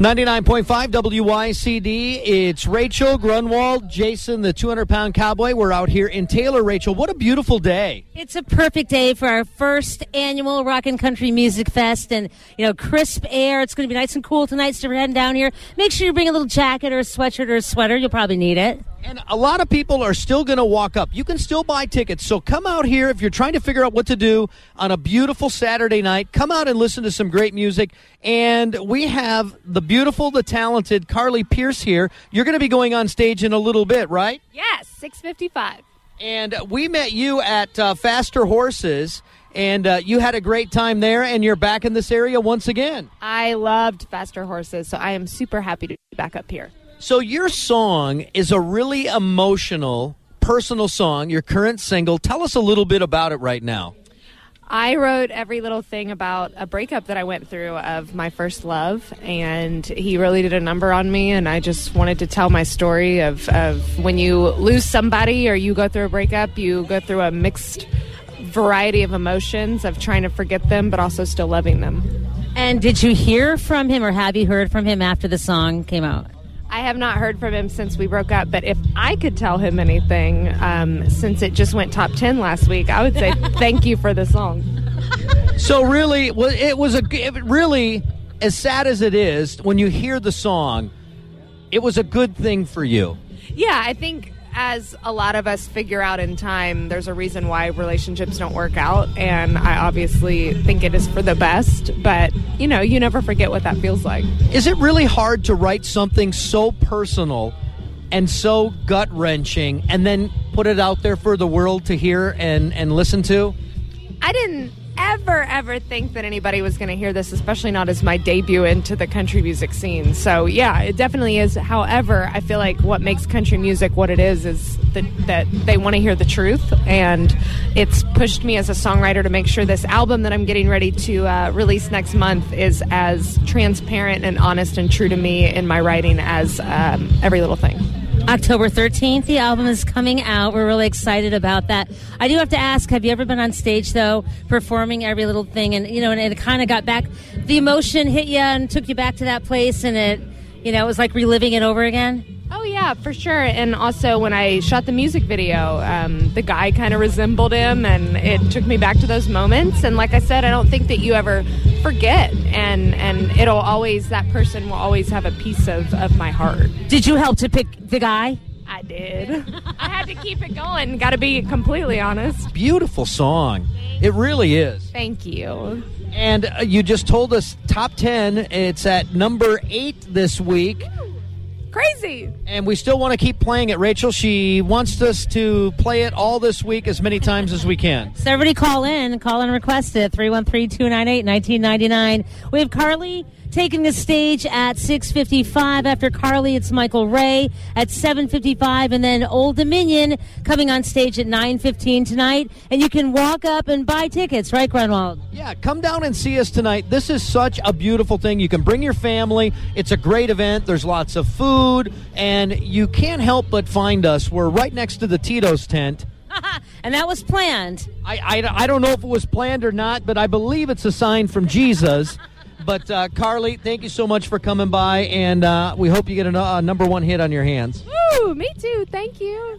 99.5 WYCD. It's Rachel Grunwald, Jason, the 200 pound cowboy. We're out here in Taylor, Rachel. What a beautiful day. It's a perfect day for our first annual Rock and Country Music Fest and, you know, crisp air. It's going to be nice and cool tonight, so we're heading down here. Make sure you bring a little jacket or a sweatshirt or a sweater. You'll probably need it. And a lot of people are still going to walk up. You can still buy tickets. So come out here if you're trying to figure out what to do on a beautiful Saturday night. Come out and listen to some great music. And we have the beautiful, the talented Carly Pearce here. You're going to be going on stage in a little bit, right? Yes, 655. And we met you at uh, Faster Horses, and uh, you had a great time there, and you're back in this area once again. I loved Faster Horses, so I am super happy to be back up here. So, your song is a really emotional, personal song, your current single. Tell us a little bit about it right now. I wrote every little thing about a breakup that I went through of my first love, and he really did a number on me. And I just wanted to tell my story of, of when you lose somebody or you go through a breakup, you go through a mixed variety of emotions of trying to forget them, but also still loving them. And did you hear from him or have you heard from him after the song came out? I have not heard from him since we broke up, but if I could tell him anything, um, since it just went top 10 last week, I would say thank you for the song. So, really, well, it was a it really as sad as it is when you hear the song. It was a good thing for you. Yeah, I think as a lot of us figure out in time, there's a reason why relationships don't work out. And I obviously think it is for the best, but you know, you never forget what that feels like. Is it really hard to write something so personal and so gut wrenching and then put it out there for the world to hear and, and listen to? I didn't ever, ever think that anybody was going to hear this, especially not as my debut into the country music scene. So, yeah, it definitely is. However, I feel like what makes country music what it is is that, that they want to hear the truth. And it's pushed me as a songwriter to make sure this album that I'm getting ready to uh, release next month is as transparent and honest and true to me in my writing as um, every little thing. October 13th, the album is coming out. We're really excited about that. I do have to ask, have you ever been on stage, though, performing every little thing? And, you know, and it kind of got back, the emotion hit you and took you back to that place, and it, you know, it was like reliving it over again? Yeah, for sure. And also when I shot the music video, um, the guy kind of resembled him, and it took me back to those moments. And like I said, I don't think that you ever forget, and and it'll always that person will always have a piece of of my heart. Did you help to pick the guy? I did. I had to keep it going. Got to be completely honest. Beautiful song. It really is. Thank you. And uh, you just told us top 10. It's at number eight this week. Crazy. And we still want to keep playing it, Rachel. She wants us to play it all this week as many times as we can. So everybody call in, call and request it, 313-298-1999. We have Carly taking the stage at 6.55. After Carly, it's Michael Ray at 7.55. And then Old Dominion coming on stage at 9.15 tonight. And you can walk up and buy tickets, right, Grunwald? Yeah, come down and see us tonight. This is such a beautiful thing. You can bring your family. It's a great event. There's lots of food, and you can't help but find us. We're right next to the Tito's tent. and that was planned. I, I, I don't know if it was planned or not, but I believe it's a sign from Jesus. but uh, Carly, thank you so much for coming by, and uh, we hope you get a, a number one hit on your hands. Woo! Me too. Thank you.